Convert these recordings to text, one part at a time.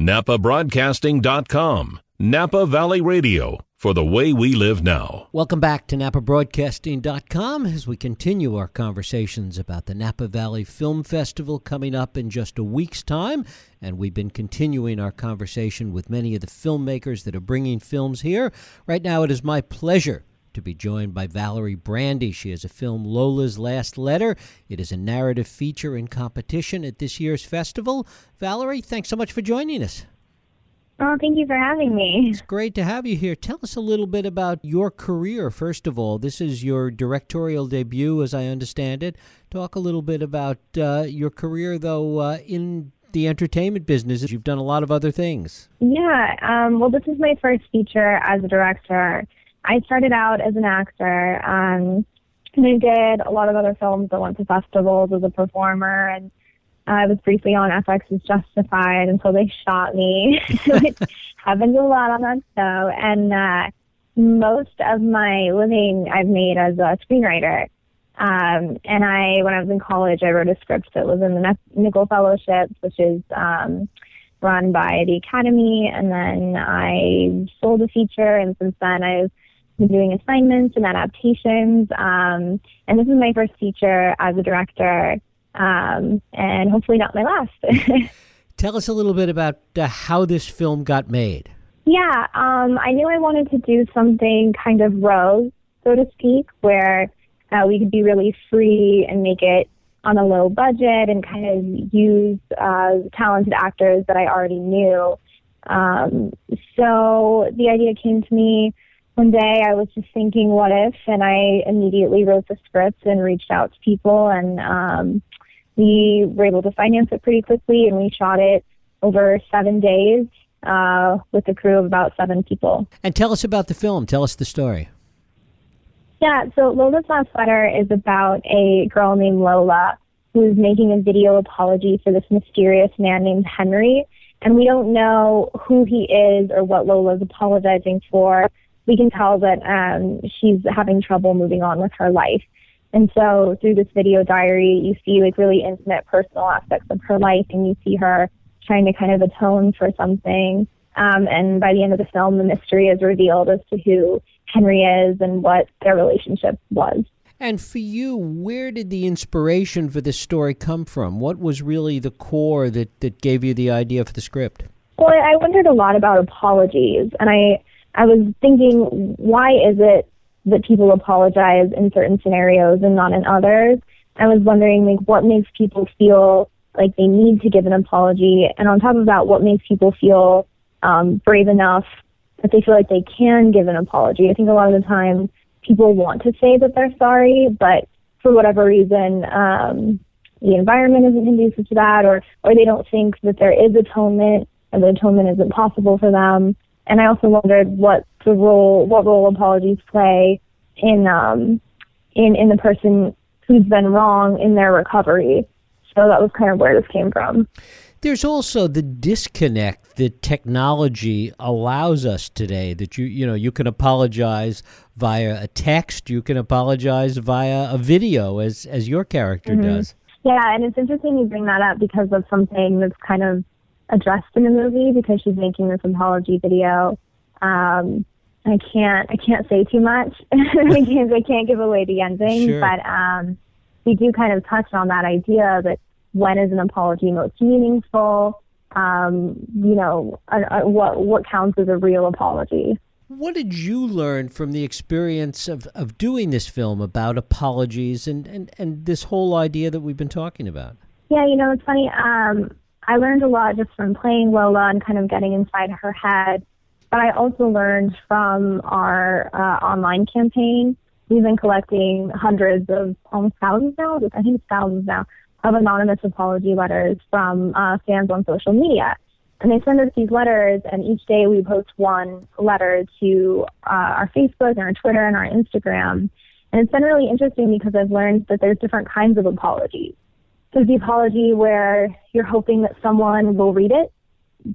NapaBroadcasting.com. Napa Valley Radio for the way we live now. Welcome back to NapaBroadcasting.com as we continue our conversations about the Napa Valley Film Festival coming up in just a week's time. And we've been continuing our conversation with many of the filmmakers that are bringing films here. Right now, it is my pleasure to be joined by Valerie Brandy. She has a film, Lola's Last Letter. It is a narrative feature in competition at this year's festival. Valerie, thanks so much for joining us. Oh, thank you for having me. It's great to have you here. Tell us a little bit about your career, first of all. This is your directorial debut, as I understand it. Talk a little bit about uh, your career, though, uh, in the entertainment business. You've done a lot of other things. Yeah. Um, well, this is my first feature as a director. I started out as an actor. Um, and I did a lot of other films. I went to festivals as a performer, and I was briefly on FX's Justified until they shot me, which happens a lot on that show. And uh, most of my living I've made as a screenwriter. Um, and I, when I was in college, I wrote a script that was in the Nicholl Fellowship, which is um, run by the Academy. And then I sold a feature, and since then I've been doing assignments and adaptations. Um, and this is my first feature as a director, um, and hopefully not my last. Tell us a little bit about uh, how this film got made. Yeah, um, I knew I wanted to do something kind of rogue, so to speak, where uh, we could be really free and make it on a low budget and kind of use uh, talented actors that I already knew. Um, so the idea came to me one day I was just thinking, what if? And I immediately wrote the script and reached out to people, and um, we were able to finance it pretty quickly, and we shot it over seven days uh, with a crew of about seven people. And tell us about the film. Tell us the story. Yeah, so Lola's Last Letter is about a girl named Lola who's making a video apology for this mysterious man named Henry. And we don't know who he is or what Lola's apologizing for we can tell that um, she's having trouble moving on with her life. And so through this video diary, you see like really intimate personal aspects of her life and you see her trying to kind of atone for something. Um, and by the end of the film, the mystery is revealed as to who Henry is and what their relationship was. And for you, where did the inspiration for this story come from? What was really the core that, that gave you the idea for the script? Well, I wondered a lot about apologies, and I I was thinking, why is it that people apologize in certain scenarios and not in others? I was wondering, like, what makes people feel like they need to give an apology, and on top of that, what makes people feel um, brave enough that they feel like they can give an apology? I think a lot of the time people want to say that they're sorry, but for whatever reason, um, the environment isn't conducive to that, or or they don't think that there is atonement, and the atonement isn't possible for them and I also wondered what the role, what role apologies play in um, in in the person who's been wrong in their recovery. So that was kind of where this came from. There's also the disconnect that technology allows us today. That you you know you can apologize via a text, you can apologize via a video, as as your character mm-hmm. does. Yeah, and it's interesting you bring that up because of something that's kind of addressed in the movie because she's making this apology video. Um, I can't I can't say too much because I can't give away the ending. Sure. But um, we do kind of touch on that idea that when is an apology most meaningful? Um, you know, uh, uh, what what counts as a real apology? What did you learn from the experience of, of doing this film about apologies and, and, and this whole idea that we've been talking about? Yeah, you know, it's funny. Um, I learned a lot just from playing Lola and kind of getting inside her head. But I also learned from our uh, online campaign. We've been collecting hundreds of, almost thousands now, I think it's thousands now, of anonymous apology letters from uh, fans on social media. And they send us these letters, and each day we post one letter to uh, our Facebook and our Twitter and our Instagram. And it's been really interesting because I've learned that there's different kinds of apologies. There's the apology where you're hoping that someone will read it,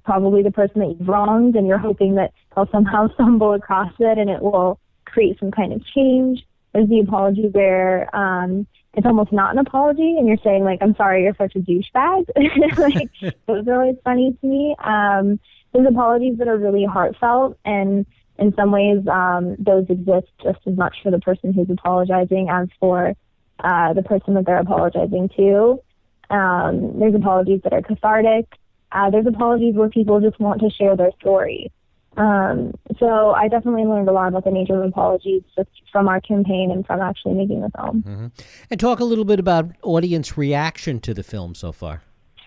probably the person that you've wronged, and you're hoping that they'll somehow stumble across it and it will create some kind of change. There's the apology where um, it's almost not an apology, and you're saying like, "I'm sorry, you're such a douchebag." like those are always funny to me. Um, there's apologies that are really heartfelt, and in some ways, um, those exist just as much for the person who's apologizing as for uh, the person that they're apologizing to. Um, there's apologies that are cathartic. Uh, there's apologies where people just want to share their story. Um, so I definitely learned a lot about the nature of apologies just from our campaign and from actually making the film. Mm-hmm. And talk a little bit about audience reaction to the film so far.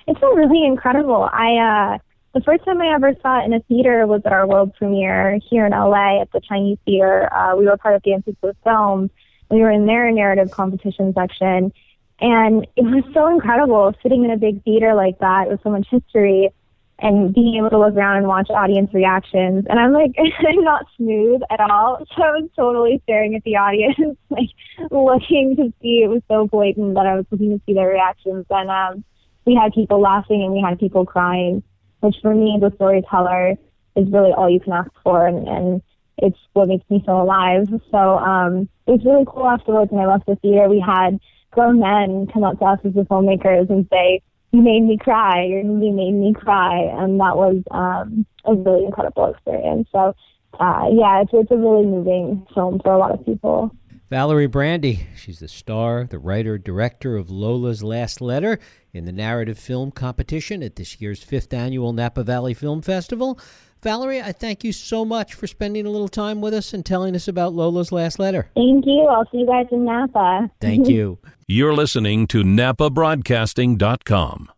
It's been really incredible. I uh, the first time I ever saw it in a theater was at our world premiere here in LA at the Chinese Theater. Uh, we were part of the Dances with Film. We were in their narrative competition section, and it was so incredible sitting in a big theater like that with so much history and being able to look around and watch audience reactions. And I'm like, I'm not smooth at all. So I was totally staring at the audience, like looking to see. It was so blatant that I was looking to see their reactions. And um, we had people laughing and we had people crying, which for me, as a storyteller, is really all you can ask for. And, and it's what makes me feel alive. So um, it was really cool afterwards when I left the theater. We had grown men come up to us as the filmmakers and say, you made me cry. Your movie made me cry, and that was um, a really incredible experience. So, uh, yeah, it's it's a really moving film for a lot of people. Valerie Brandy, she's the star, the writer, director of Lola's Last Letter in the narrative film competition at this year's fifth annual Napa Valley Film Festival. Valerie, I thank you so much for spending a little time with us and telling us about Lola's Last Letter. Thank you. I'll see you guys in Napa. Thank you. You're listening to NapaBroadcasting.com.